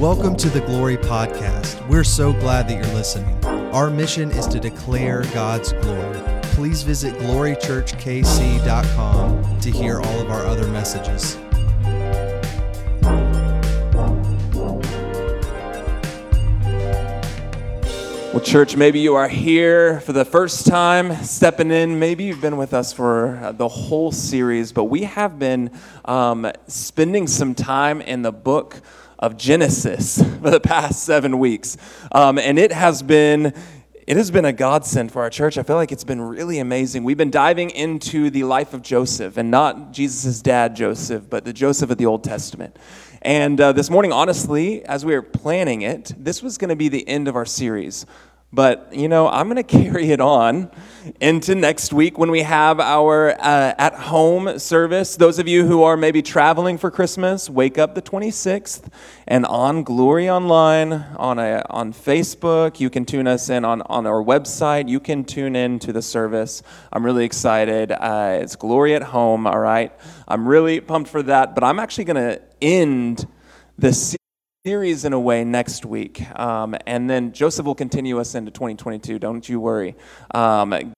Welcome to the Glory Podcast. We're so glad that you're listening. Our mission is to declare God's glory. Please visit glorychurchkc.com to hear all of our other messages. Well, church, maybe you are here for the first time stepping in. Maybe you've been with us for the whole series, but we have been um, spending some time in the book of Genesis for the past seven weeks. Um, and it has been. It has been a godsend for our church. I feel like it's been really amazing. We've been diving into the life of Joseph, and not Jesus' dad, Joseph, but the Joseph of the Old Testament. And uh, this morning, honestly, as we were planning it, this was going to be the end of our series. But, you know, I'm going to carry it on into next week when we have our uh, at home service. Those of you who are maybe traveling for Christmas, wake up the 26th and on Glory Online on, a, on Facebook. You can tune us in on, on our website. You can tune in to the service. I'm really excited. Uh, it's Glory at Home, all right? I'm really pumped for that. But I'm actually going to end the series in a way next week. Um, and then Joseph will continue us into 2022. Don't you worry. Um,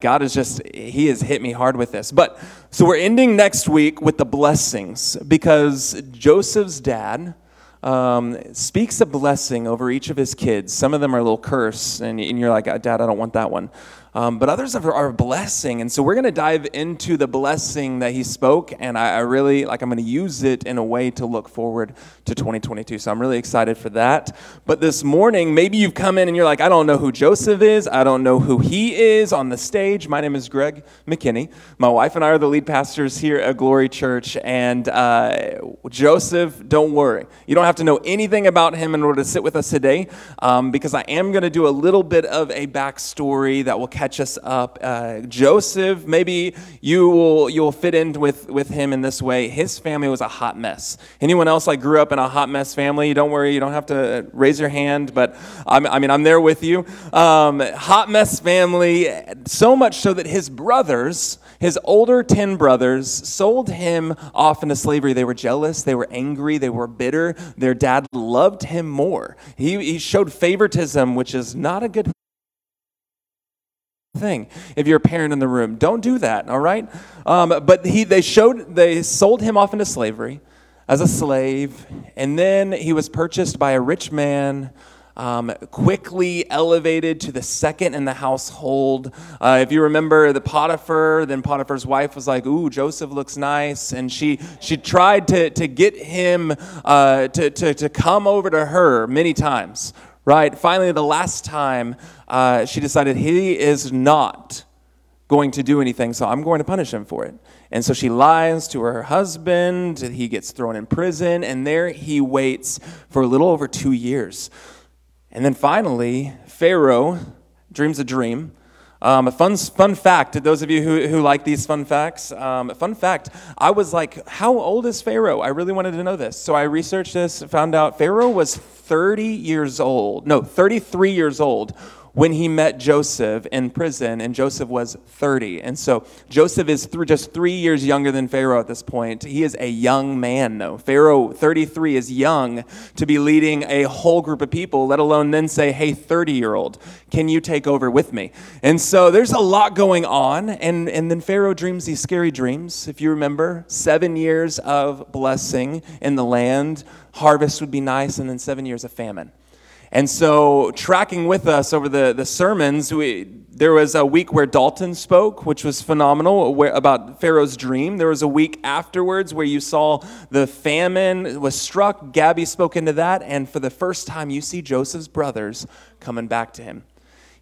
God is just, He has hit me hard with this. But so we're ending next week with the blessings because Joseph's dad. Um, speaks a blessing over each of his kids. Some of them are a little curse, and, and you're like, Dad, I don't want that one. Um, but others are a blessing. And so we're going to dive into the blessing that he spoke. And I, I really, like, I'm going to use it in a way to look forward to 2022. So I'm really excited for that. But this morning, maybe you've come in and you're like, I don't know who Joseph is. I don't know who he is on the stage. My name is Greg McKinney. My wife and I are the lead pastors here at Glory Church. And uh, Joseph, don't worry. You don't have to know anything about him in order to sit with us today um, because I am going to do a little bit of a backstory that will catch catch us up. Uh, Joseph, maybe you will you'll fit in with, with him in this way. His family was a hot mess. Anyone else like grew up in a hot mess family? Don't worry, you don't have to raise your hand, but I'm, i mean I'm there with you. Um, hot mess family, so much so that his brothers, his older ten brothers, sold him off into slavery. They were jealous, they were angry, they were bitter. Their dad loved him more. He, he showed favoritism, which is not a good thing if you're a parent in the room don't do that all right um, but he they showed they sold him off into slavery as a slave and then he was purchased by a rich man um, quickly elevated to the second in the household. Uh, if you remember the Potiphar, then Potiphar's wife was like, "Ooh, Joseph looks nice," and she she tried to to get him uh, to, to to come over to her many times, right? Finally, the last time uh, she decided he is not going to do anything, so I'm going to punish him for it. And so she lies to her husband. He gets thrown in prison, and there he waits for a little over two years. And then finally, Pharaoh dreams a dream um, a fun, fun fact to those of you who, who like these fun facts. Um, fun fact I was like, how old is Pharaoh? I really wanted to know this. So I researched this, found out Pharaoh was 30 years old. No, 33 years old when he met Joseph in prison, and Joseph was 30. And so Joseph is th- just three years younger than Pharaoh at this point. He is a young man, though. Pharaoh, 33, is young to be leading a whole group of people, let alone then say, hey, 30 year old, can you take over with me? And so there's a lot going on. And, and then Pharaoh dreams these scary dreams. If you remember, seven years of blessing in the land, harvest would be nice, and then seven years of famine. And so, tracking with us over the, the sermons, we, there was a week where Dalton spoke, which was phenomenal, where, about Pharaoh's dream. There was a week afterwards where you saw the famine was struck. Gabby spoke into that. And for the first time, you see Joseph's brothers coming back to him.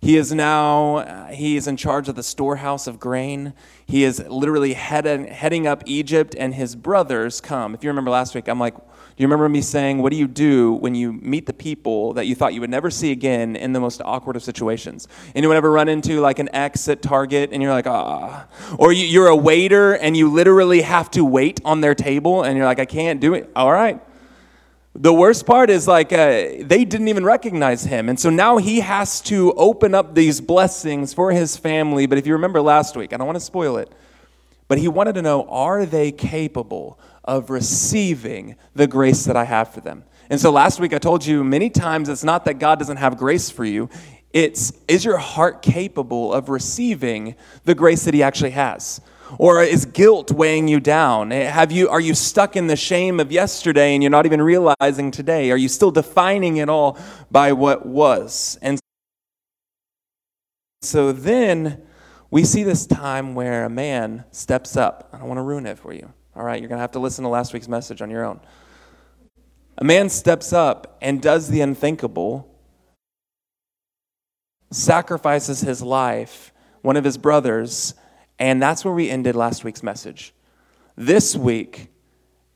He is now, uh, he is in charge of the storehouse of grain. He is literally heading, heading up Egypt, and his brothers come. If you remember last week, I'm like, do you remember me saying, What do you do when you meet the people that you thought you would never see again in the most awkward of situations? Anyone ever run into like an ex at Target and you're like, ah? Or you, are a waiter and you literally have to wait on their table and you're like, I can't do it. All right. The worst part is like uh, they didn't even recognize him. And so now he has to open up these blessings for his family. But if you remember last week, I don't want to spoil it, but he wanted to know are they capable of receiving the grace that I have for them? And so last week I told you many times it's not that God doesn't have grace for you, it's is your heart capable of receiving the grace that he actually has? Or is guilt weighing you down? Eh, have you, are you stuck in the shame of yesterday and you're not even realizing today? Are you still defining it all by what was? And so then we see this time where a man steps up. I don't want to ruin it for you. All right, you're going to have to listen to last week's message on your own. A man steps up and does the unthinkable, sacrifices his life, one of his brothers, and that's where we ended last week's message. This week,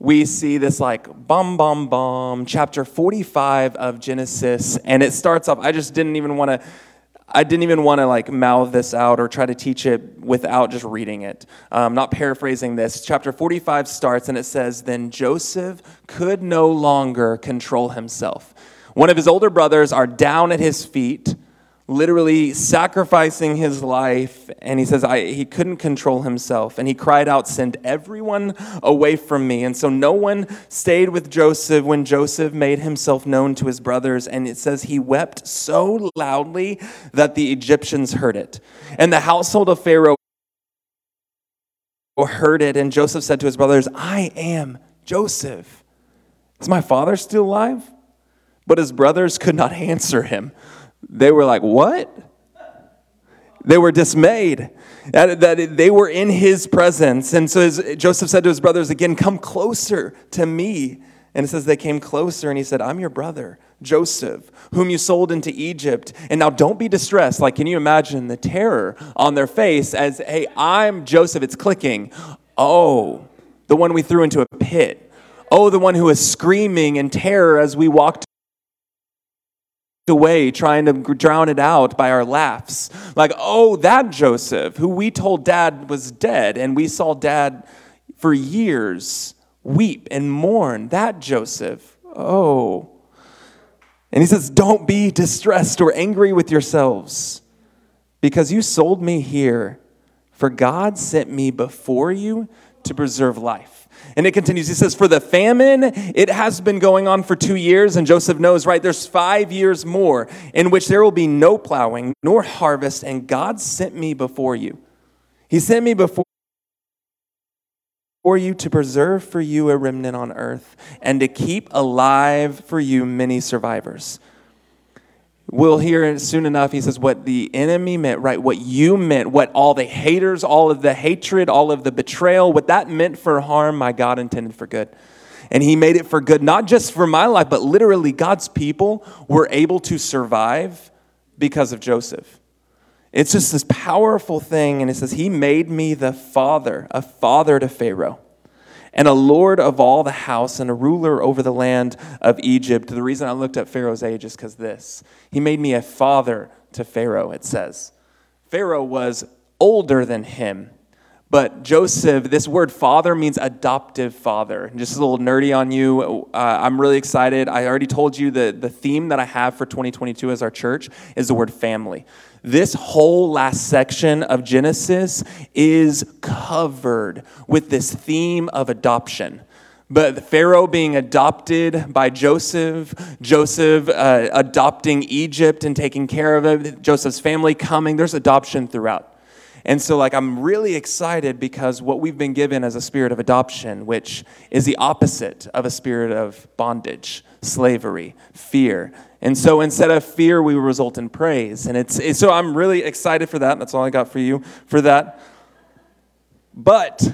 we see this like bum, bum, bum, chapter 45 of Genesis, and it starts off. I just didn't even want to. I didn't even want to like mouth this out or try to teach it without just reading it. I'm not paraphrasing this. Chapter 45 starts and it says, Then Joseph could no longer control himself. One of his older brothers are down at his feet literally sacrificing his life. And he says, he couldn't control himself. And he cried out, Send everyone away from me. And so no one stayed with Joseph when Joseph made himself known to his brothers. And it says he wept so loudly that the Egyptians heard it. And the household of Pharaoh heard it. And Joseph said to his brothers, I am Joseph. Is my father still alive? But his brothers could not answer him. They were like, What? They were dismayed that, that they were in his presence. And so his, Joseph said to his brothers again, Come closer to me. And it says they came closer, and he said, I'm your brother, Joseph, whom you sold into Egypt. And now don't be distressed. Like, can you imagine the terror on their face as, hey, I'm Joseph? It's clicking. Oh, the one we threw into a pit. Oh, the one who was screaming in terror as we walked away trying to drown it out by our laughs. Like, oh, that Joseph, who we told dad was dead, and we saw dad for years weep and mourn. That Joseph, oh. And he says, Don't be distressed or angry with yourselves because you sold me here, for God sent me before you to preserve life. And it continues. He says, For the famine, it has been going on for two years, and Joseph knows, right? There's five years more in which there will be no plowing nor harvest, and God sent me before you. He sent me before you to preserve for you a remnant on earth and to keep alive for you many survivors. We'll hear soon enough, he says, what the enemy meant, right? What you meant, what all the haters, all of the hatred, all of the betrayal, what that meant for harm, my God intended for good. And he made it for good, not just for my life, but literally God's people were able to survive because of Joseph. It's just this powerful thing. And it says, He made me the father, a father to Pharaoh and a lord of all the house and a ruler over the land of Egypt. The reason I looked at Pharaoh's age is because this. He made me a father to Pharaoh, it says. Pharaoh was older than him. But Joseph, this word father means adoptive father. Just a little nerdy on you. Uh, I'm really excited. I already told you the, the theme that I have for 2022 as our church is the word family. This whole last section of Genesis is covered with this theme of adoption. But Pharaoh being adopted by Joseph, Joseph uh, adopting Egypt and taking care of it, Joseph's family coming, there's adoption throughout. And so, like, I'm really excited because what we've been given as a spirit of adoption, which is the opposite of a spirit of bondage, slavery, fear, and so instead of fear, we result in praise. And it's, it's, so I'm really excited for that. That's all I got for you for that. But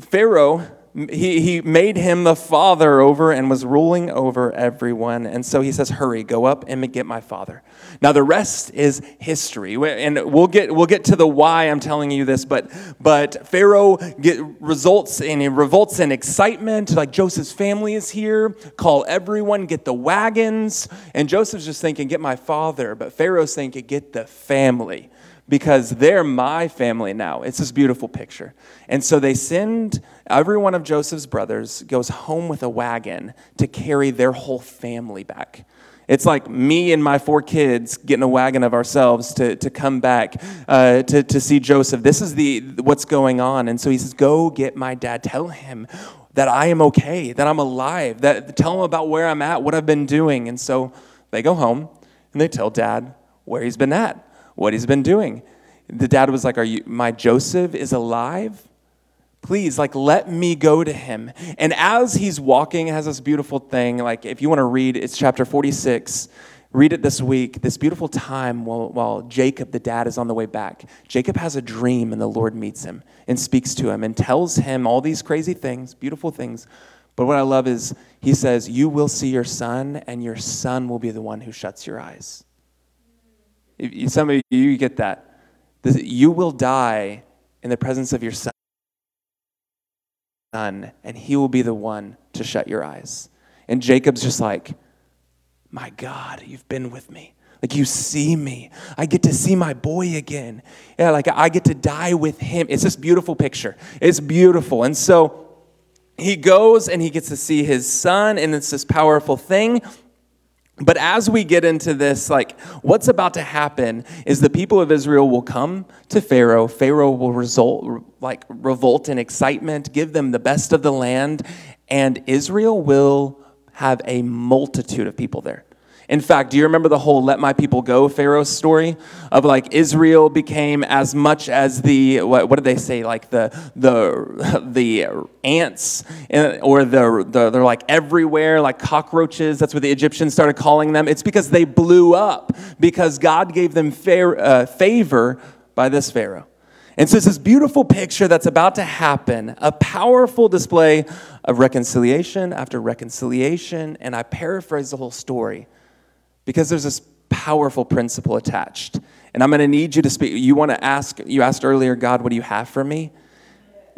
Pharaoh he, he made him the father over and was ruling over everyone. And so he says, Hurry, go up and get my father. Now, the rest is history. And we'll get, we'll get to the why I'm telling you this, but, but Pharaoh get, results in, revolts in excitement. Like Joseph's family is here. Call everyone, get the wagons. And Joseph's just thinking, Get my father. But Pharaoh's thinking, Get the family because they're my family now. It's this beautiful picture. And so they send every one of Joseph's brothers goes home with a wagon to carry their whole family back. It's like me and my four kids getting a wagon of ourselves to, to come back uh, to, to see Joseph. This is the what's going on. And so he says, Go get my dad. Tell him that I am okay, that I'm alive, that tell him about where I'm at, what I've been doing. And so they go home and they tell dad where he's been at, what he's been doing. The dad was like, Are you my Joseph is alive? please like let me go to him. And as he's walking has this beautiful thing like if you want to read it's chapter 46 read it this week. This beautiful time while, while jacob the dad is on the way back. Jacob has a dream and the lord meets him and speaks to him and tells him all these crazy things beautiful things. But what i love is he says you will see your son and your son will be the one who shuts your eyes some of you get that you will die in the presence of your son son, and he will be the one to shut your eyes. And Jacob's just like, My God, you've been with me. Like you see me. I get to see my boy again. Yeah, like I get to die with him. It's this beautiful picture. It's beautiful. And so he goes and he gets to see his son, and it's this powerful thing. But as we get into this, like what's about to happen is the people of Israel will come to Pharaoh. Pharaoh will result, like revolt in excitement, give them the best of the land, and Israel will have a multitude of people there. In fact, do you remember the whole let my people go Pharaoh story of like Israel became as much as the what, what did they say like the the the ants or the, the they're like everywhere like cockroaches that's what the Egyptians started calling them. It's because they blew up because God gave them fair, uh, favor by this Pharaoh. And so it's this beautiful picture that's about to happen, a powerful display of reconciliation after reconciliation, and I paraphrase the whole story because there's this powerful principle attached. And I'm going to need you to speak. You want to ask, you asked earlier, God, what do you have for me?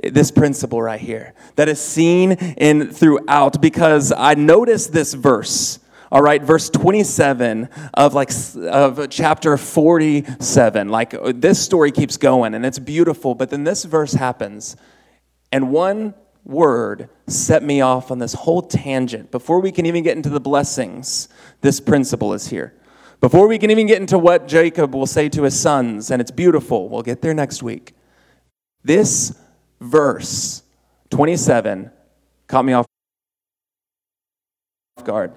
This principle right here that is seen in throughout because I noticed this verse. All right, verse 27 of like of chapter 47. Like this story keeps going and it's beautiful, but then this verse happens. And one word set me off on this whole tangent. Before we can even get into the blessings, this principle is here. Before we can even get into what Jacob will say to his sons, and it's beautiful, we'll get there next week. This verse, 27, caught me off guard.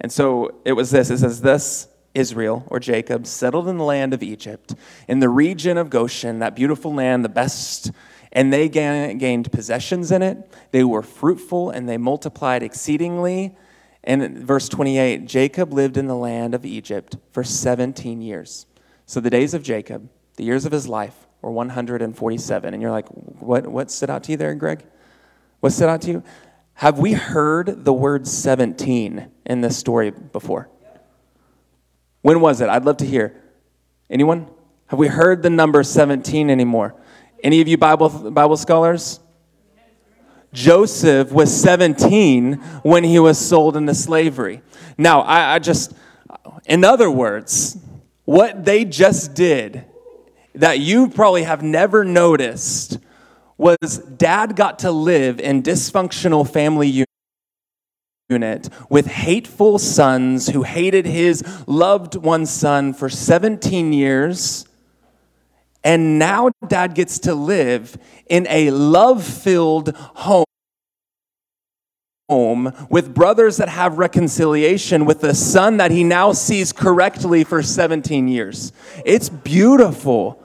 And so it was this it says, This Israel or Jacob settled in the land of Egypt, in the region of Goshen, that beautiful land, the best and they gained possessions in it. They were fruitful and they multiplied exceedingly. And verse 28 Jacob lived in the land of Egypt for 17 years. So the days of Jacob, the years of his life, were 147. And you're like, what, what stood out to you there, Greg? What stood out to you? Have we heard the word 17 in this story before? When was it? I'd love to hear. Anyone? Have we heard the number 17 anymore? Any of you Bible, Bible scholars? Joseph was 17 when he was sold into slavery. Now, I, I just, in other words, what they just did that you probably have never noticed was dad got to live in dysfunctional family unit with hateful sons who hated his loved one son for 17 years and now dad gets to live in a love filled home home with brothers that have reconciliation with the son that he now sees correctly for 17 years. It's beautiful.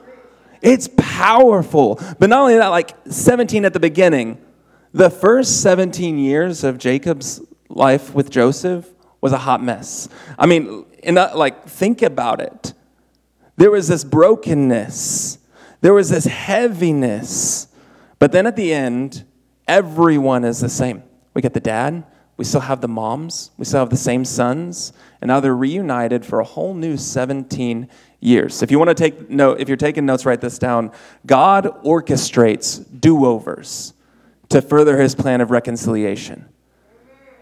It's powerful. But not only that, like 17 at the beginning, the first 17 years of Jacob's life with Joseph was a hot mess. I mean, in a, like think about it. There was this brokenness, there was this heaviness. But then at the end, everyone is the same. We get the dad, we still have the moms, we still have the same sons, and now they're reunited for a whole new 17 years. If you want to take note, if you're taking notes, write this down. God orchestrates do-overs to further his plan of reconciliation.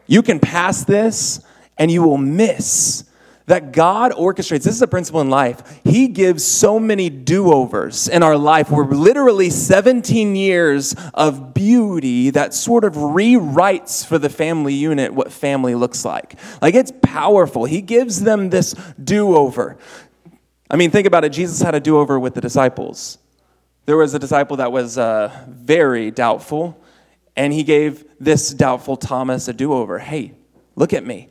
You can pass this and you will miss that God orchestrates. This is a principle in life. He gives so many do overs in our life. We're literally 17 years of beauty that sort of rewrites for the family unit what family looks like. Like it's powerful. He gives them this do over. I mean, think about it. Jesus had a do over with the disciples. There was a disciple that was uh, very doubtful, and he gave this doubtful Thomas a do over. Hey, look at me.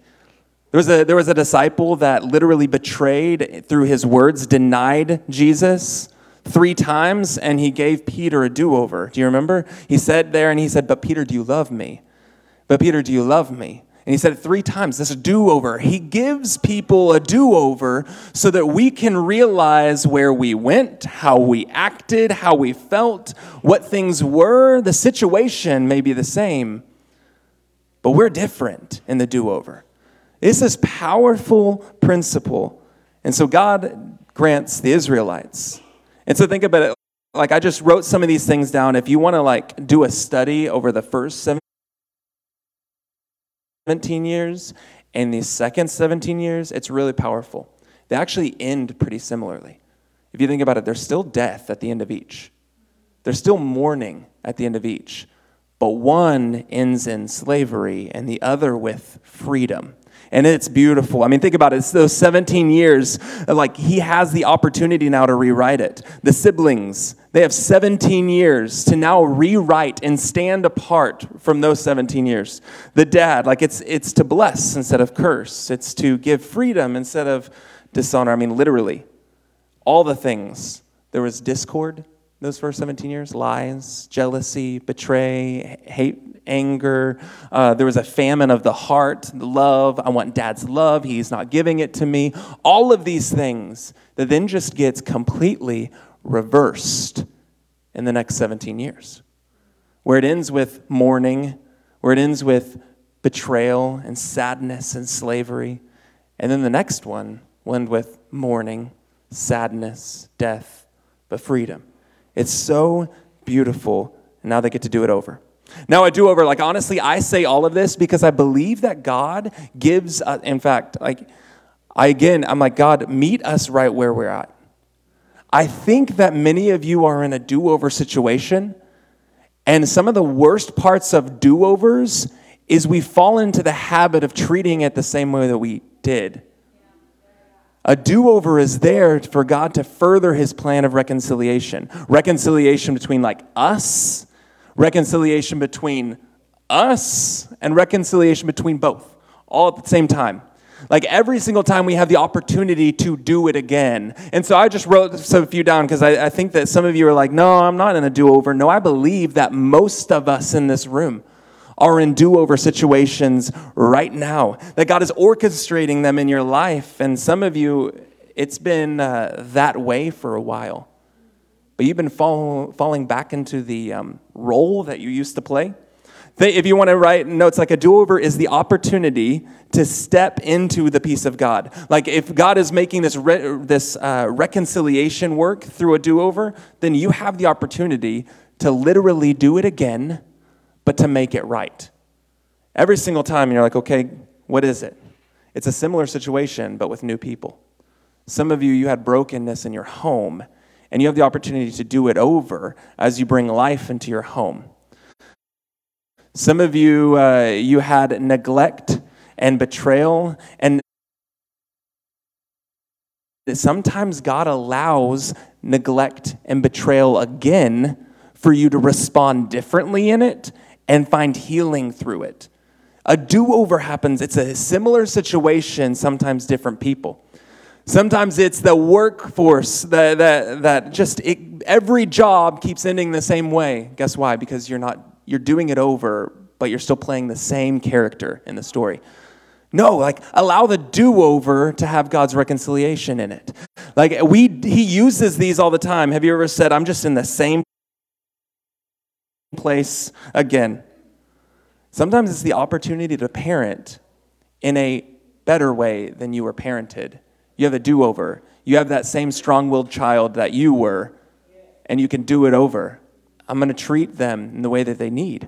There was, a, there was a disciple that literally betrayed through his words, denied Jesus three times, and he gave Peter a do over. Do you remember? He said there, and he said, But Peter, do you love me? But Peter, do you love me? And he said it three times this do over. He gives people a do over so that we can realize where we went, how we acted, how we felt, what things were. The situation may be the same, but we're different in the do over. It's this powerful principle. And so God grants the Israelites. And so think about it. Like I just wrote some of these things down. If you want to like do a study over the first 17 years and the second 17 years, it's really powerful. They actually end pretty similarly. If you think about it, there's still death at the end of each. There's still mourning at the end of each. But one ends in slavery and the other with freedom and it's beautiful. I mean, think about it. It's those 17 years, like he has the opportunity now to rewrite it. The siblings, they have 17 years to now rewrite and stand apart from those 17 years. The dad, like it's it's to bless instead of curse. It's to give freedom instead of dishonor. I mean, literally, all the things. There was discord those first 17 years lies, jealousy, betray, hate, anger. Uh, there was a famine of the heart, love. I want dad's love. He's not giving it to me. All of these things that then just gets completely reversed in the next 17 years. Where it ends with mourning, where it ends with betrayal and sadness and slavery. And then the next one will end with mourning, sadness, death, but freedom. It's so beautiful. Now they get to do it over. Now, a do over, like honestly, I say all of this because I believe that God gives, uh, in fact, like, I again, I'm like, God, meet us right where we're at. I think that many of you are in a do over situation, and some of the worst parts of do overs is we fall into the habit of treating it the same way that we did. A do over is there for God to further his plan of reconciliation. Reconciliation between like us, reconciliation between us, and reconciliation between both, all at the same time. Like every single time we have the opportunity to do it again. And so I just wrote some few down because I, I think that some of you are like, no, I'm not in a do over. No, I believe that most of us in this room are in do over situations right now, that God is orchestrating them in your life. And some of you, it's been uh, that way for a while. But you've been fall, falling back into the um, role that you used to play. If you want to write notes, like a do over is the opportunity to step into the peace of God. Like if God is making this, re- this uh, reconciliation work through a do over, then you have the opportunity to literally do it again but to make it right. Every single time you're like, okay, what is it? It's a similar situation, but with new people. Some of you, you had brokenness in your home, and you have the opportunity to do it over as you bring life into your home. Some of you, uh, you had neglect and betrayal, and sometimes God allows neglect and betrayal again for you to respond differently in it and find healing through it. A do over happens, it's a similar situation, sometimes different people. Sometimes it's the workforce that, that, that just it, every job keeps ending the same way. Guess why? Because you're not you're doing it over, but you're still playing the same character in the story. No, like allow the do-over to have God's reconciliation in it. Like we he uses these all the time. Have you ever said I'm just in the same place again. Sometimes it's the opportunity to parent in a better way than you were parented. You have a do over. You have that same strong willed child that you were, and you can do it over. I'm going to treat them in the way that they need.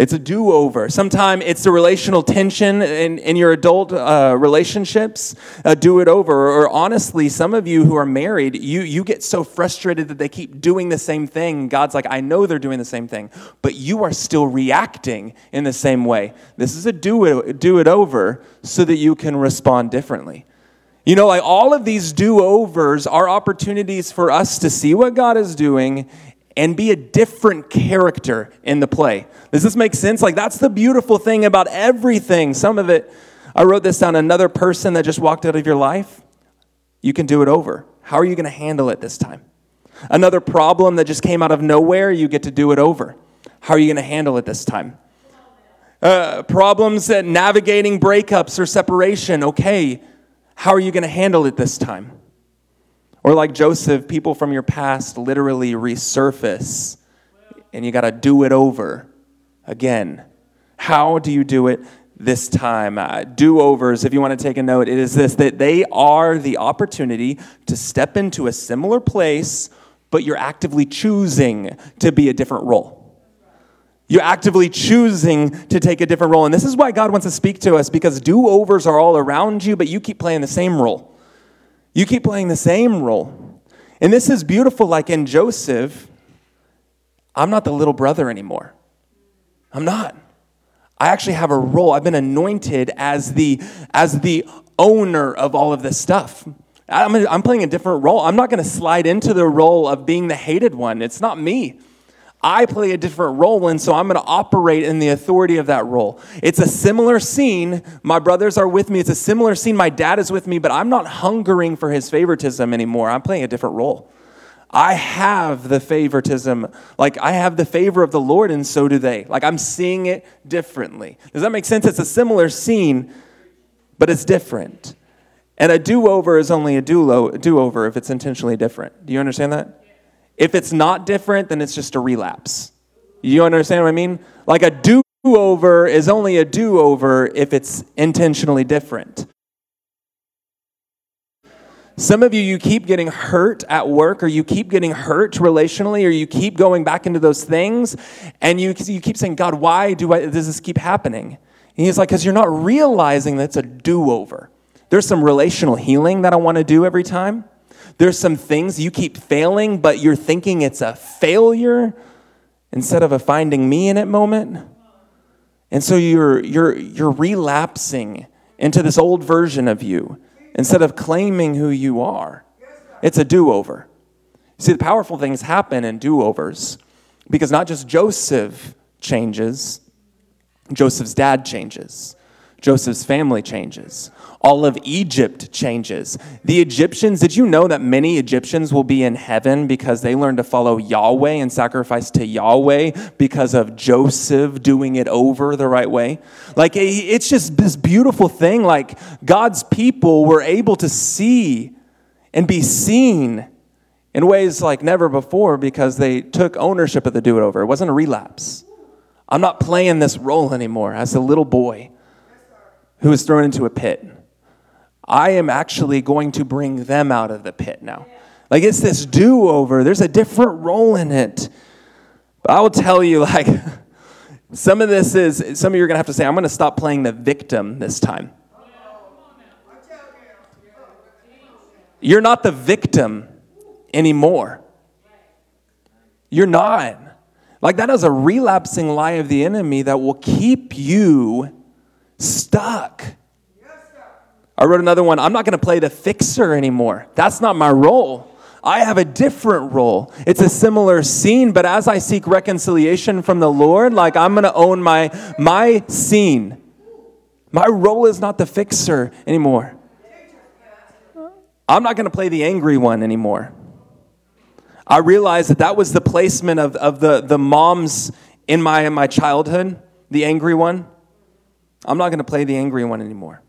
It's a do over. Sometimes it's a relational tension in, in your adult uh, relationships. Uh, do it over. Or, honestly, some of you who are married, you, you get so frustrated that they keep doing the same thing. God's like, I know they're doing the same thing, but you are still reacting in the same way. This is a do it, do it over so that you can respond differently. You know, like all of these do overs are opportunities for us to see what God is doing and be a different character in the play. Does this make sense? Like, that's the beautiful thing about everything. Some of it, I wrote this down another person that just walked out of your life, you can do it over. How are you going to handle it this time? Another problem that just came out of nowhere, you get to do it over. How are you going to handle it this time? Uh, problems at navigating breakups or separation, okay, how are you going to handle it this time? Or like Joseph, people from your past literally resurface and you got to do it over again. How do you do it this time? Uh, do overs, if you want to take a note, it is this that they are the opportunity to step into a similar place, but you're actively choosing to be a different role. You're actively choosing to take a different role. And this is why God wants to speak to us because do overs are all around you, but you keep playing the same role. You keep playing the same role. And this is beautiful, like in Joseph, I'm not the little brother anymore. I'm not. I actually have a role. I've been anointed as the, as the owner of all of this stuff. I'm, I'm playing a different role. I'm not going to slide into the role of being the hated one. It's not me. I play a different role, and so I'm going to operate in the authority of that role. It's a similar scene. My brothers are with me. It's a similar scene. My dad is with me, but I'm not hungering for his favoritism anymore. I'm playing a different role. I have the favoritism, like I have the favor of the Lord, and so do they. Like I'm seeing it differently. Does that make sense? It's a similar scene, but it's different. And a do over is only a do over if it's intentionally different. Do you understand that? If it's not different, then it's just a relapse. You understand what I mean? Like a do over is only a do over if it's intentionally different. Some of you, you keep getting hurt at work, or you keep getting hurt relationally, or you keep going back into those things, and you, you keep saying, God, why do I, does this keep happening? And he's like, because you're not realizing that it's a do over. There's some relational healing that I want to do every time. There's some things you keep failing, but you're thinking it's a failure instead of a finding me in it moment. And so you're, you're, you're relapsing into this old version of you instead of claiming who you are. It's a do over. See, the powerful things happen in do overs because not just Joseph changes, Joseph's dad changes, Joseph's family changes all of Egypt changes. The Egyptians, did you know that many Egyptians will be in heaven because they learned to follow Yahweh and sacrifice to Yahweh because of Joseph doing it over the right way? Like, it's just this beautiful thing. Like, God's people were able to see and be seen in ways like never before because they took ownership of the do it over. It wasn't a relapse. I'm not playing this role anymore as a little boy who was thrown into a pit. I am actually going to bring them out of the pit now. Like it's this do over, there's a different role in it. But I will tell you, like, some of this is, some of you are going to have to say, I'm going to stop playing the victim this time. You're not the victim anymore. You're not. Like, that is a relapsing lie of the enemy that will keep you stuck. I wrote another one. I'm not going to play the fixer anymore. That's not my role. I have a different role. It's a similar scene, but as I seek reconciliation from the Lord, like I'm going to own my my scene. My role is not the fixer anymore. I'm not going to play the angry one anymore. I realized that that was the placement of, of the, the moms in my, in my childhood, the angry one. I'm not going to play the angry one anymore.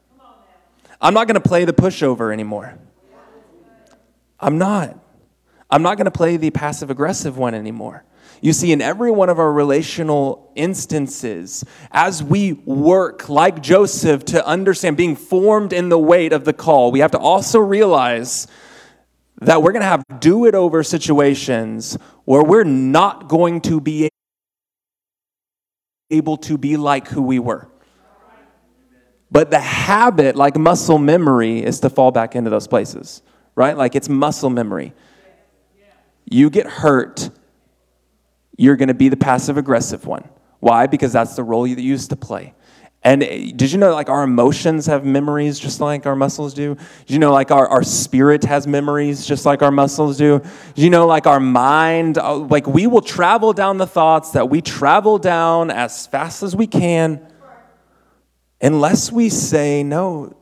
I'm not going to play the pushover anymore. I'm not. I'm not going to play the passive aggressive one anymore. You see, in every one of our relational instances, as we work like Joseph to understand being formed in the weight of the call, we have to also realize that we're going to have do it over situations where we're not going to be able to be like who we were. But the habit, like muscle memory, is to fall back into those places, right? Like it's muscle memory. You get hurt, you're going to be the passive aggressive one. Why? Because that's the role you used to play. And eh, did you know, like, our emotions have memories just like our muscles do? Did you know, like, our, our spirit has memories just like our muscles do? Did you know, like, our mind, uh, like, we will travel down the thoughts that we travel down as fast as we can unless we say, no,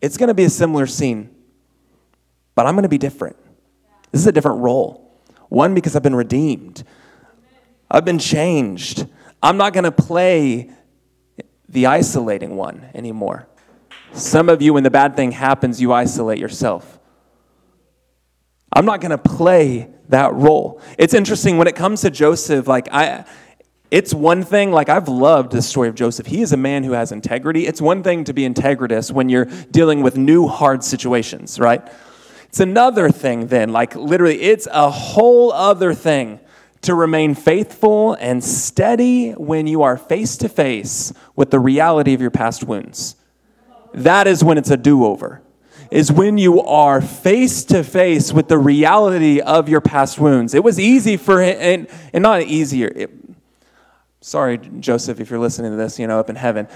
it's going to be a similar scene, but I'm going to be different. This is a different role. One, because I've been redeemed, I've been changed. I'm not going to play the isolating one anymore. Some of you, when the bad thing happens, you isolate yourself. I'm not going to play that role. It's interesting when it comes to Joseph, like, I. It's one thing, like I've loved the story of Joseph. He is a man who has integrity. It's one thing to be integritous when you're dealing with new hard situations, right? It's another thing then, like literally, it's a whole other thing to remain faithful and steady when you are face to face with the reality of your past wounds. That is when it's a do over, is when you are face to face with the reality of your past wounds. It was easy for him, and, and not easier. It, sorry, Joseph, if you're listening to this, you know, up in heaven.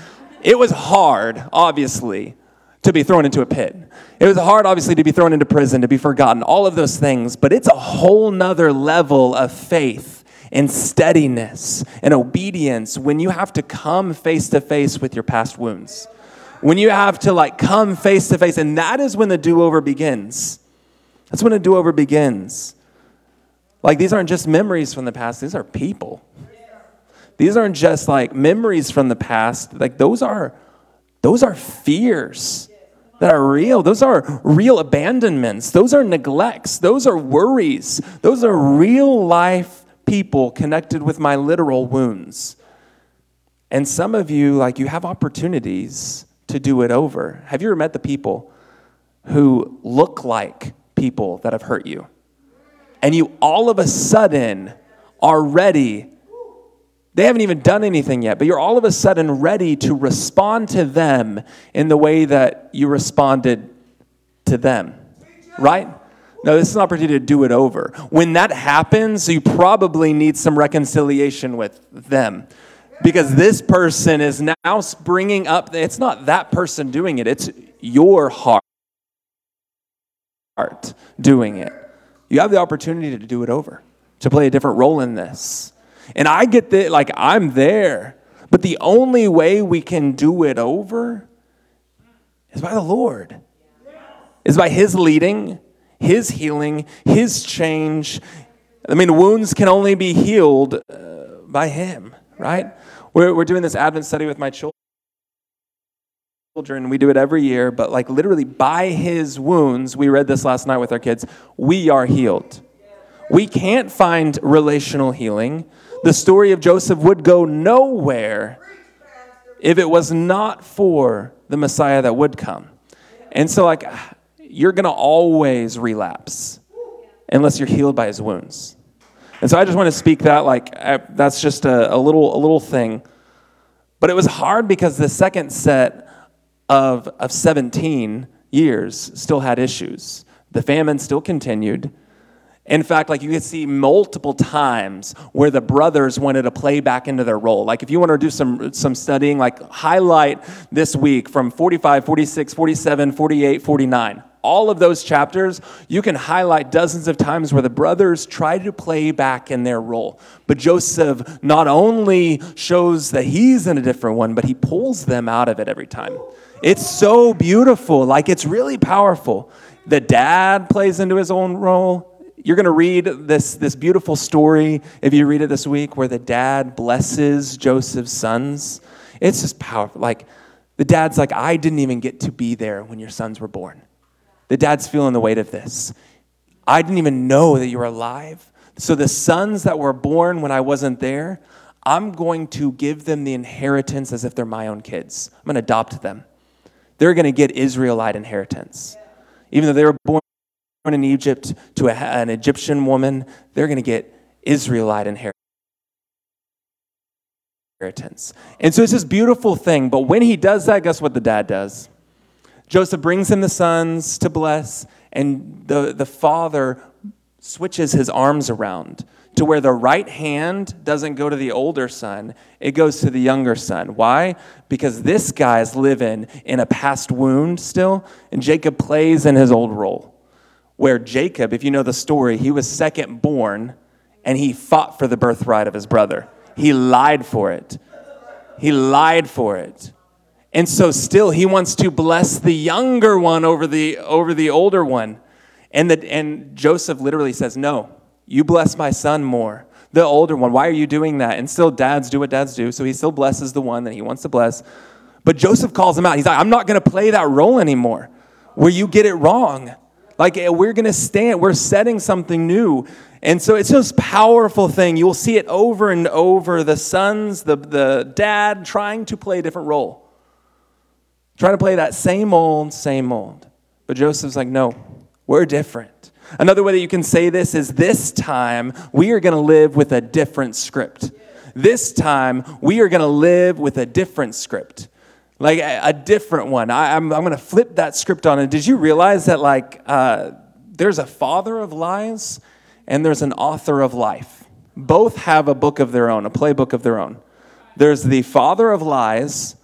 It was hard, obviously, to be thrown into a pit. It was hard, obviously, to be thrown into prison, to be forgotten, all of those things, but it's a whole nother level of faith and steadiness and obedience when you have to come face to face with your past wounds. When you have to like come face to face, and that is when the do over begins. That's when a do over begins. Like these aren't just memories from the past, these are people. These aren't just like memories from the past, like those are those are fears that are real. Those are real abandonments. Those are neglects. Those are worries. Those are real life people connected with my literal wounds. And some of you, like, you have opportunities to do it over. Have you ever met the people who look like people that have hurt you? And you all of a sudden are ready they haven't even done anything yet, but you're all of a sudden ready to respond to them in the way that you responded to them, right? No, this is an opportunity to do it over. When that happens, you probably need some reconciliation with them because this person is now springing up. It's not that person doing it, it's your heart doing it. You have the opportunity to do it over, to play a different role in this. And I get that, like, I'm there. But the only way we can do it over is by the Lord, is by His leading, His healing, His change. I mean, wounds can only be healed uh, by Him, right? We're, we're doing this Advent study with my children. We do it every year, but like literally by his wounds, we read this last night with our kids, we are healed. We can't find relational healing the story of Joseph would go nowhere if it was not for the Messiah that would come. And so, like, you're going to always relapse unless you're healed by his wounds. And so I just want to speak that, like, that's just a, a, little, a little thing. But it was hard because the second set of, of 17 years still had issues. The famine still continued. In fact, like you can see multiple times where the brothers wanted to play back into their role. Like if you want to do some, some studying, like highlight this week from 45, 46, 47, 48, 49. All of those chapters, you can highlight dozens of times where the brothers try to play back in their role. But Joseph not only shows that he's in a different one, but he pulls them out of it every time. It's so beautiful. Like it's really powerful. The dad plays into his own role you're going to read this, this beautiful story, if you read it this week, where the dad blesses Joseph's sons. It's just powerful. Like, the dad's like, I didn't even get to be there when your sons were born. The dad's feeling the weight of this. I didn't even know that you were alive. So, the sons that were born when I wasn't there, I'm going to give them the inheritance as if they're my own kids. I'm going to adopt them. They're going to get Israelite inheritance. Even though they were born in Egypt to a, an Egyptian woman, they're going to get Israelite inheritance. And so it's this beautiful thing. But when he does that, guess what the dad does? Joseph brings him the sons to bless, and the, the father switches his arms around to where the right hand doesn't go to the older son, it goes to the younger son. Why? Because this guy's living in a past wound still, and Jacob plays in his old role. Where Jacob, if you know the story, he was second born and he fought for the birthright of his brother. He lied for it. He lied for it. And so still he wants to bless the younger one over the over the older one. And the, and Joseph literally says, "No. You bless my son more." The older one, why are you doing that? And still dads do what dads do. So he still blesses the one that he wants to bless. But Joseph calls him out. He's like, "I'm not going to play that role anymore. Where you get it wrong. Like eh, we're going to stand, we're setting something new." And so it's this powerful thing. You'll see it over and over the sons, the, the dad trying to play a different role. Trying to play that same old, same old. But Joseph's like, no, we're different. Another way that you can say this is this time we are going to live with a different script. This time we are going to live with a different script. Like a, a different one. I, am I'm, I'm going to flip that script on. And did you realize that, like, uh, there's a father of lies and there's an author of life? Both have a book of their own, a playbook of their own. There's the father of lies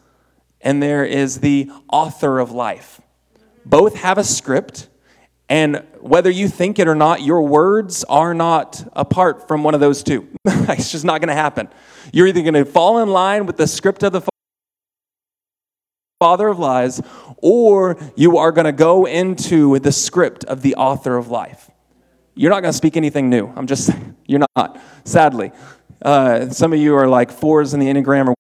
and there is the author of life. Both have a script, and whether you think it or not, your words are not apart from one of those two. it's just not going to happen. You're either going to fall in line with the script of the father of lies, or you are going to go into the script of the author of life. You're not going to speak anything new. I'm just, you're not, sadly. Uh, some of you are like fours in the Enneagram or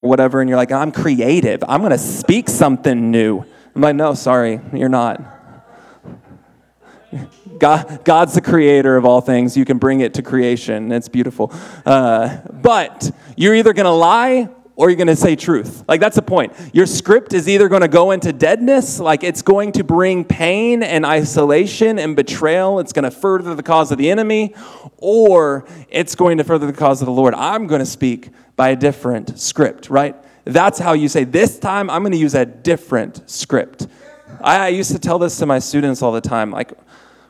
whatever, and you're like, I'm creative. I'm going to speak something new. I'm like, no, sorry, you're not. God, God's the creator of all things. You can bring it to creation. It's beautiful. Uh, but you're either going to lie or you're going to say truth. Like, that's the point. Your script is either going to go into deadness, like it's going to bring pain and isolation and betrayal. It's going to further the cause of the enemy, or it's going to further the cause of the Lord. I'm going to speak by a different script, right? That's how you say, this time I'm going to use a different script. I, I used to tell this to my students all the time. Like,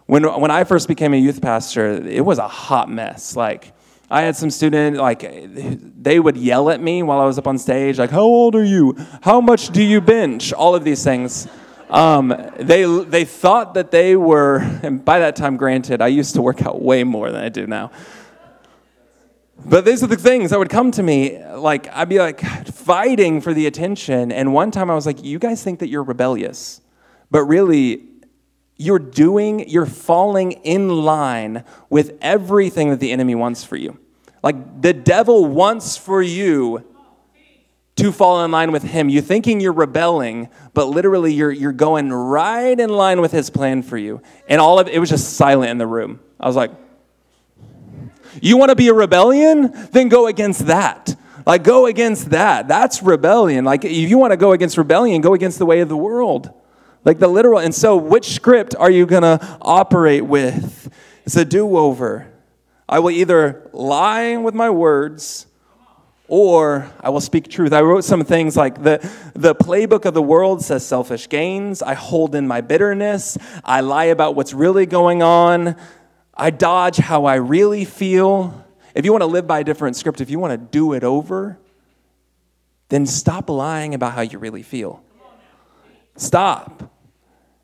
when, when I first became a youth pastor, it was a hot mess. Like, I had some student like they would yell at me while I was up on stage, like, "How old are you? How much do you bench?" All of these things. Um, they they thought that they were, and by that time, granted, I used to work out way more than I do now. But these are the things that would come to me. Like I'd be like fighting for the attention, and one time I was like, "You guys think that you're rebellious, but really." You're doing, you're falling in line with everything that the enemy wants for you. Like the devil wants for you to fall in line with him. You're thinking you're rebelling, but literally you're, you're going right in line with his plan for you. And all of it was just silent in the room. I was like, You want to be a rebellion? Then go against that. Like, go against that. That's rebellion. Like, if you want to go against rebellion, go against the way of the world. Like the literal. And so, which script are you going to operate with? It's a do over. I will either lie with my words or I will speak truth. I wrote some things like the, the playbook of the world says selfish gains. I hold in my bitterness. I lie about what's really going on. I dodge how I really feel. If you want to live by a different script, if you want to do it over, then stop lying about how you really feel. Stop.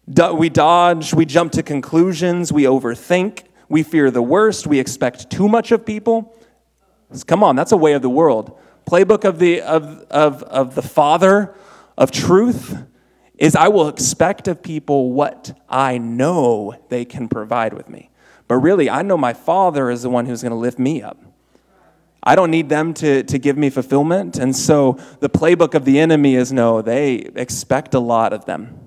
We dodge, we jump to conclusions, we overthink, we fear the worst, we expect too much of people. Come on, that's a way of the world. Playbook of the, of, of, of the Father of truth is I will expect of people what I know they can provide with me. But really, I know my Father is the one who's going to lift me up. I don't need them to, to give me fulfillment. And so the playbook of the enemy is no, they expect a lot of them.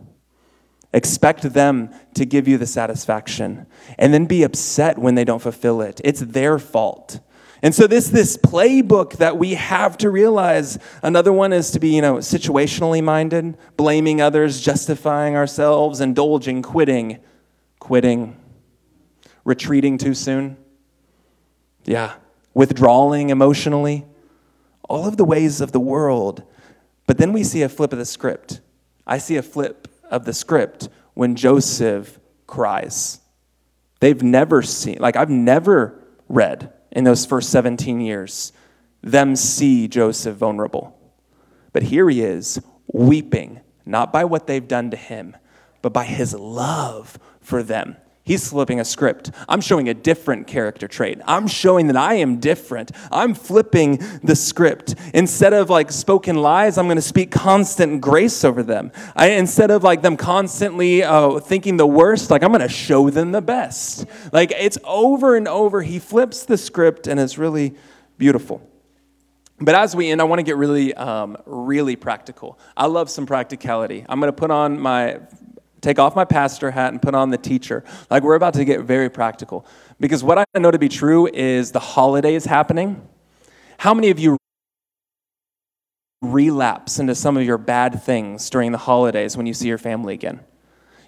Expect them to give you the satisfaction and then be upset when they don't fulfill it. It's their fault. And so this this playbook that we have to realize. Another one is to be, you know, situationally minded, blaming others, justifying ourselves, indulging, quitting, quitting, retreating too soon. Yeah, withdrawing emotionally, all of the ways of the world. But then we see a flip of the script. I see a flip of the script when Joseph cries. They've never seen, like, I've never read in those first 17 years them see Joseph vulnerable. But here he is, weeping, not by what they've done to him, but by his love for them. He's flipping a script. I'm showing a different character trait. I'm showing that I am different. I'm flipping the script. Instead of like spoken lies, I'm going to speak constant grace over them. I, instead of like them constantly uh, thinking the worst, like I'm going to show them the best. Like it's over and over. He flips the script and it's really beautiful. But as we end, I want to get really, um, really practical. I love some practicality. I'm going to put on my take off my pastor hat and put on the teacher. Like we're about to get very practical. Because what I know to be true is the holiday is happening. How many of you relapse into some of your bad things during the holidays when you see your family again?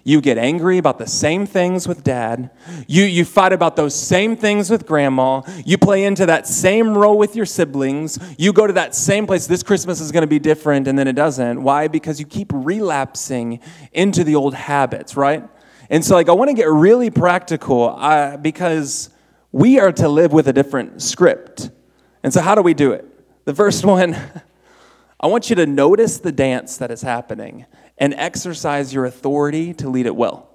You get angry about the same things with dad. You, you fight about those same things with grandma. You play into that same role with your siblings. You go to that same place. This Christmas is going to be different, and then it doesn't. Why? Because you keep relapsing into the old habits, right? And so, like, I want to get really practical uh, because we are to live with a different script. And so, how do we do it? The first one, I want you to notice the dance that is happening and exercise your authority to lead it well.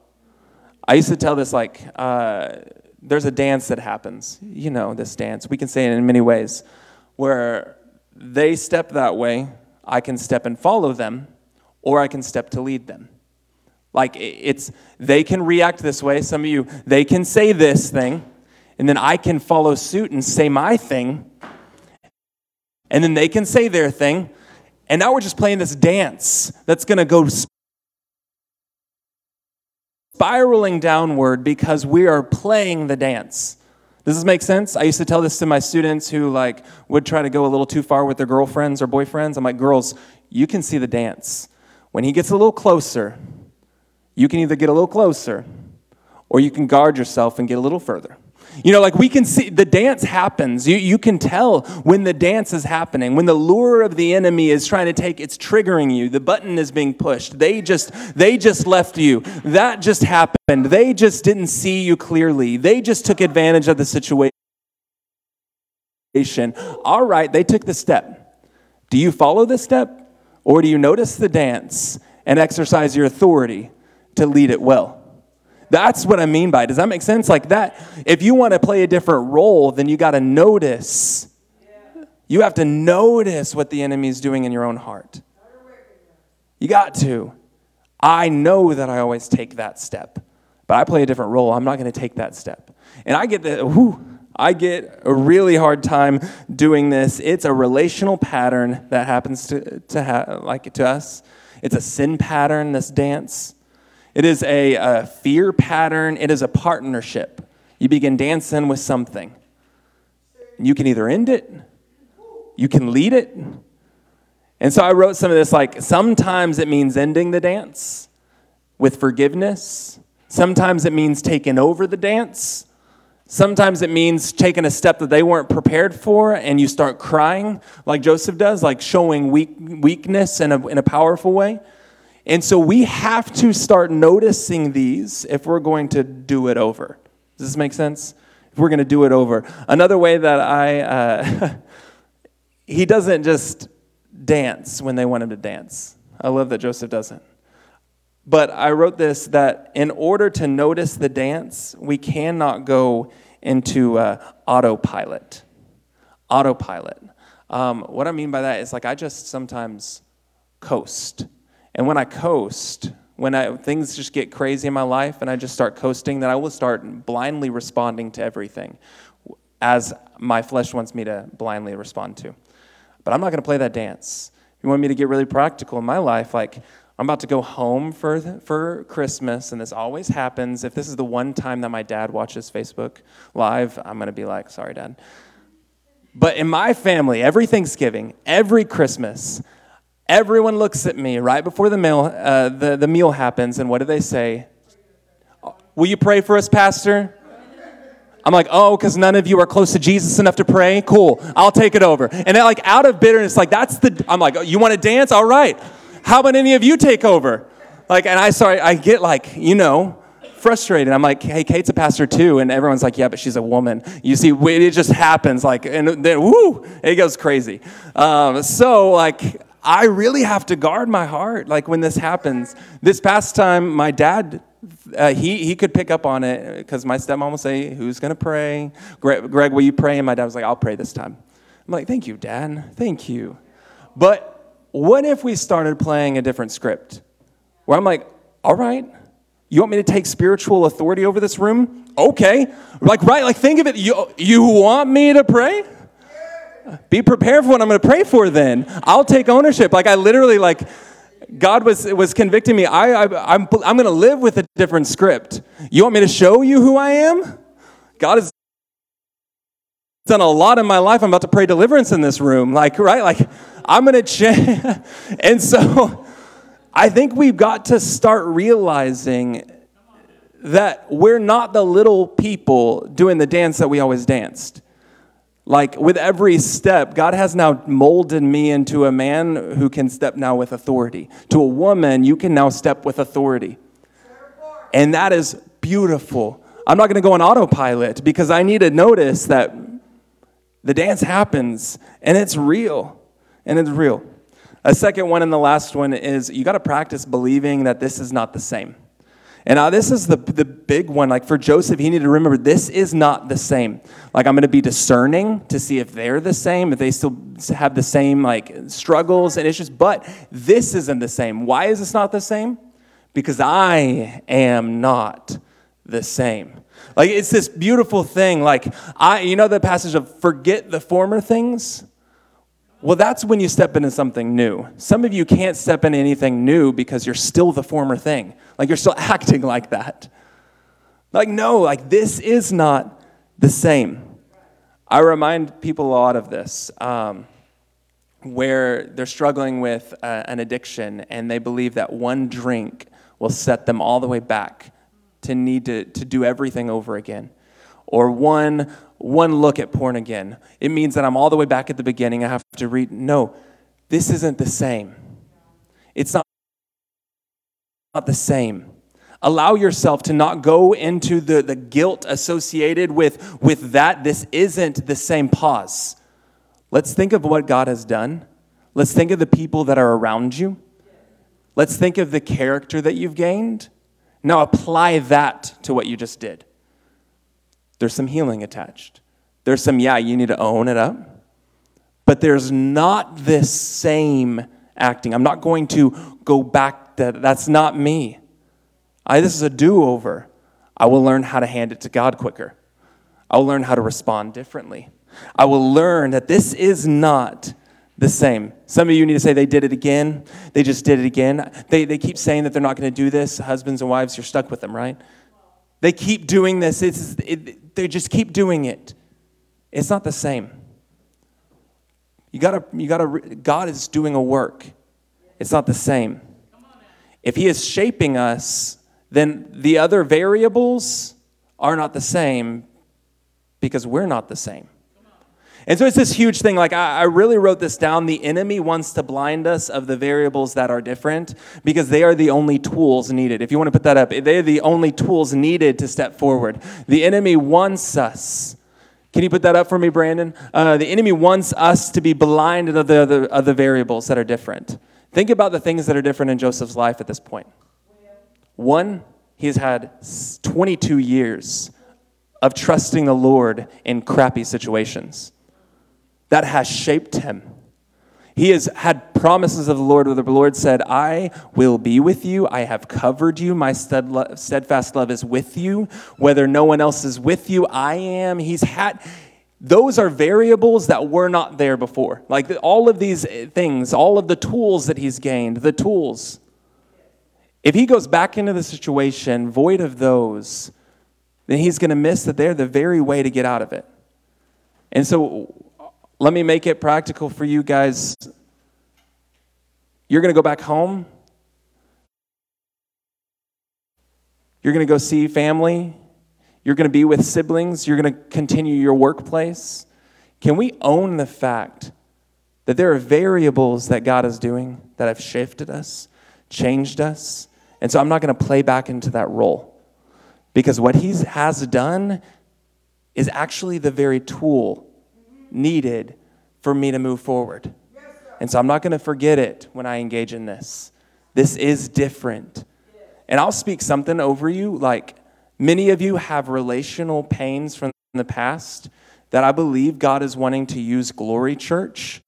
I used to tell this like, uh, there's a dance that happens. You know, this dance. We can say it in many ways where they step that way, I can step and follow them, or I can step to lead them. Like it's, they can react this way. Some of you, they can say this thing, and then I can follow suit and say my thing, and then they can say their thing, and now we're just playing this dance that's going to go spiraling downward because we are playing the dance. Does this make sense? I used to tell this to my students who like would try to go a little too far with their girlfriends or boyfriends. I'm like, "Girls, you can see the dance. When he gets a little closer, you can either get a little closer or you can guard yourself and get a little further." You know, like we can see the dance happens. You, you can tell when the dance is happening, when the lure of the enemy is trying to take, it's triggering you. The button is being pushed. They just, they just left you. That just happened. They just didn't see you clearly. They just took advantage of the situation. All right, they took the step. Do you follow the step? Or do you notice the dance and exercise your authority to lead it well? That's what I mean by it. Does that make sense? Like that, if you want to play a different role, then you got to notice. You have to notice what the enemy is doing in your own heart. You got to. I know that I always take that step, but I play a different role. I'm not going to take that step. And I get the, whew, I get a really hard time doing this. It's a relational pattern that happens to, to ha- like to us. It's a sin pattern, this dance. It is a, a fear pattern, it is a partnership. You begin dancing with something. You can either end it, you can lead it. And so I wrote some of this like sometimes it means ending the dance with forgiveness. Sometimes it means taking over the dance. Sometimes it means taking a step that they weren't prepared for and you start crying like Joseph does, like showing weak, weakness in a, in a powerful way. And so we have to start noticing these if we're going to do it over. Does this make sense? If we're going to do it over. Another way that I, uh, he doesn't just dance when they want him to dance. I love that Joseph doesn't. But I wrote this that in order to notice the dance, we cannot go into uh, autopilot. Autopilot. Um, what I mean by that is like I just sometimes coast and when I coast, when I, things just get crazy in my life and I just start coasting, then I will start blindly responding to everything as my flesh wants me to blindly respond to. But I'm not going to play that dance. If you want me to get really practical in my life, like I'm about to go home for, for Christmas, and this always happens. If this is the one time that my dad watches Facebook Live, I'm going to be like, sorry, Dad. But in my family, every Thanksgiving, every Christmas, Everyone looks at me right before the meal, uh, the, the meal happens, and what do they say? Will you pray for us, Pastor? I'm like, oh, because none of you are close to Jesus enough to pray? Cool, I'll take it over. And then, like, out of bitterness, like, that's the, I'm like, oh, you want to dance? All right. How about any of you take over? Like, and I sorry, I get like, you know, frustrated. I'm like, hey, Kate's a pastor too. And everyone's like, yeah, but she's a woman. You see, it just happens. Like, and then, woo, it goes crazy. Um, so, like, I really have to guard my heart. Like, when this happens, this past time, my dad uh, he, he could pick up on it because my stepmom will say, Who's going to pray? Greg, Greg, will you pray? And my dad was like, I'll pray this time. I'm like, Thank you, Dad. Thank you. But what if we started playing a different script where I'm like, All right, you want me to take spiritual authority over this room? Okay. Like, right, like think of it. You, you want me to pray? Be prepared for what I'm going to pray for then. I'll take ownership. Like, I literally, like, God was, was convicting me. I, I, I'm, I'm going to live with a different script. You want me to show you who I am? God has done a lot in my life. I'm about to pray deliverance in this room. Like, right? Like, I'm going to change. and so I think we've got to start realizing that we're not the little people doing the dance that we always danced. Like with every step, God has now molded me into a man who can step now with authority. To a woman, you can now step with authority. And that is beautiful. I'm not going to go on autopilot because I need to notice that the dance happens and it's real. And it's real. A second one and the last one is you got to practice believing that this is not the same. And now this is the, the big one. Like for Joseph, he needed to remember this is not the same. Like I'm going to be discerning to see if they're the same, if they still have the same like struggles and issues. But this isn't the same. Why is this not the same? Because I am not the same. Like it's this beautiful thing. Like I, you know, the passage of forget the former things. Well, that's when you step into something new. Some of you can't step into anything new because you're still the former thing. Like you're still acting like that. Like, no, like this is not the same. I remind people a lot of this, um, where they're struggling with uh, an addiction and they believe that one drink will set them all the way back to need to, to do everything over again. Or one one look at porn again. It means that I'm all the way back at the beginning. I have to read. No, this isn't the same. It's not, not the same. Allow yourself to not go into the, the guilt associated with, with that. This isn't the same. Pause. Let's think of what God has done. Let's think of the people that are around you. Let's think of the character that you've gained. Now apply that to what you just did. There's some healing attached. There's some, yeah, you need to own it up. But there's not this same acting. I'm not going to go back to that's not me. I, this is a do over. I will learn how to hand it to God quicker. I'll learn how to respond differently. I will learn that this is not the same. Some of you need to say they did it again. They just did it again. They, they keep saying that they're not going to do this. Husbands and wives, you're stuck with them, right? They keep doing this. It's, it, they just keep doing it. It's not the same. You gotta, you gotta, God is doing a work. It's not the same. If He is shaping us, then the other variables are not the same because we're not the same. And so it's this huge thing. Like, I, I, really wrote this down. The enemy wants to blind us of the variables that are different because they are the only tools needed. If you want to put that up, they are the only tools needed to step forward. The enemy wants us. Can you put that up for me, Brandon? Uh, the enemy wants us to be blinded of the, of, the, of the variables that are different. Think about the things that are different in Joseph's life at this point. One, he's had 22 years of trusting the Lord in crappy situations that has shaped him. He has had promises of the Lord where the Lord said, I will be with you. I have covered you. My steadfast love is with you. Whether no one else is with you, I am. He's had, those are variables that were not there before. Like all of these eh, things, all of the tools that he's gained, the tools. If he goes back into the situation void of those, then he's going to miss that they're the very way to get out of it. And so let me make it practical for you guys. You're going to go back home. You're going to go see family. You're going to be with siblings. You're going to continue your workplace. Can we own the fact that there are variables that God is doing that have shifted us, changed us? And so I'm not going to play back into that role because what He has done is actually the very tool needed for me to move forward. And so I'm not going to forget it when I engage in this. This is different. And I'll speak something over you like, Many of you have relational pains from the past that I believe God is wanting to use Glory Church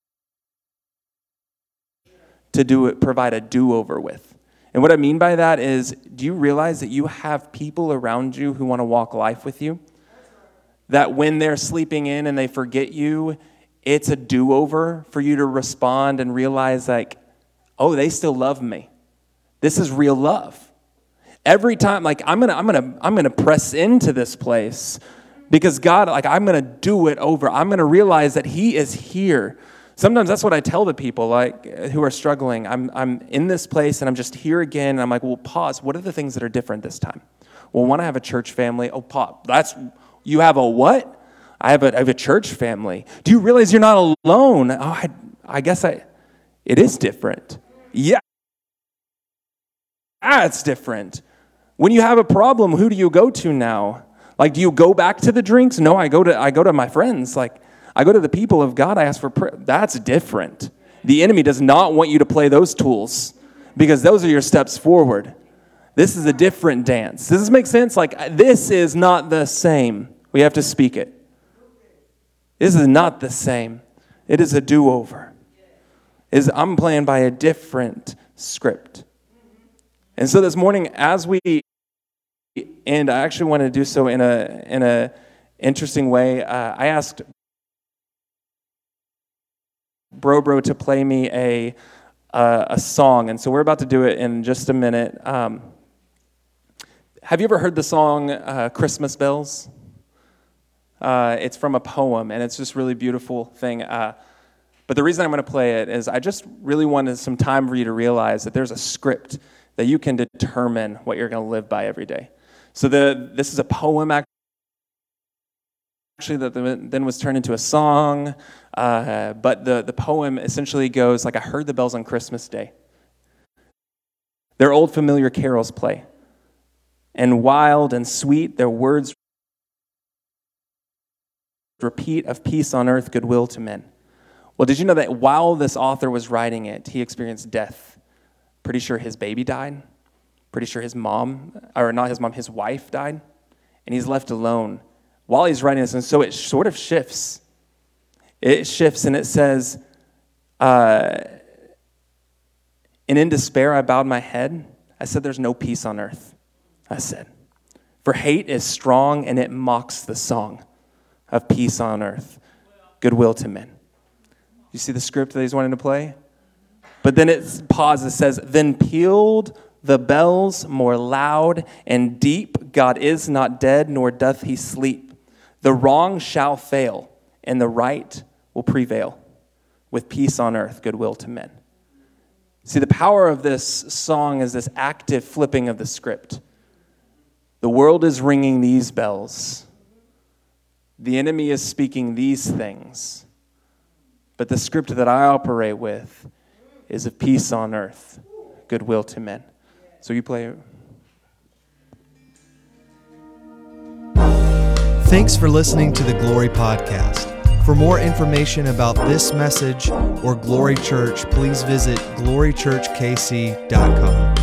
to do it, provide a do over with. And what I mean by that is, do you realize that you have people around you who want to walk life with you? That when they're sleeping in and they forget you, it's a do over for you to respond and realize, like, oh, they still love me. This is real love. Every time like i'm gonna i'm gonna i'm gonna press into this place because god like i'm gonna do it over. I'm gonna realize that he is here. Sometimes that's what i tell the people like who are struggling. I'm i'm in this place and i'm just here again and i'm like well pause. What are the things that are different this time? Well one i have a church family oh pop that's you have a what I have a, I have a church family do you realize you're not alone oh i, I guess i it is different yeah ah, it's different when you have a problem, who do you go to now? Like, do you go back to the drinks? No, I go to I go to my friends. Like, I go to the people of God. I ask for prayer. That's different. The enemy does not want you to play those tools because those are your steps forward. This is a different dance. Does this make sense? Like, this is not the same. We have to speak it. This is not the same. It is a do over. Is I'm playing by a different script. And so this morning, as we and I actually want to do so in a in a interesting way. Uh, I asked Bro Bro to play me a a song, and so we're about to do it in just a minute. Um, have you ever heard the song uh, "Christmas Bells"? Uh, it's from a poem, and it's just really beautiful thing. Uh, but the reason I'm going to play it is I just really wanted some time for you to realize that there's a script that you can determine what you're going to live by every day. So the, this is a poem actually that then was turned into a song. Uh, but the, the poem essentially goes like, I heard the bells on Christmas Day. Their old familiar carols play. And wild and sweet, their words repeat of peace on earth, goodwill to men. Well, did you know that while this author was writing it, he experienced death? Pretty sure his baby died. Pretty sure his mom, or not his mom, his wife died, and he's left alone while he's writing this. And so it sort of shifts. It shifts and it says, uh, and in despair I bowed my head. I said, There's no peace on earth. I said, For hate is strong and it mocks the song of peace on earth, goodwill to men. You see the script that he's wanting to play? But then it pauses, says, Then pealed the bells more loud and deep. God is not dead, nor doth he sleep. The wrong shall fail, and the right will prevail, with peace on earth, goodwill to men. See, the power of this song is this active flipping of the script. The world is ringing these bells, the enemy is speaking these things. But the script that I operate with is of peace on earth, goodwill to men. So you play. Thanks for listening to the Glory Podcast. For more information about this message or Glory Church, please visit glorychurchkc.com.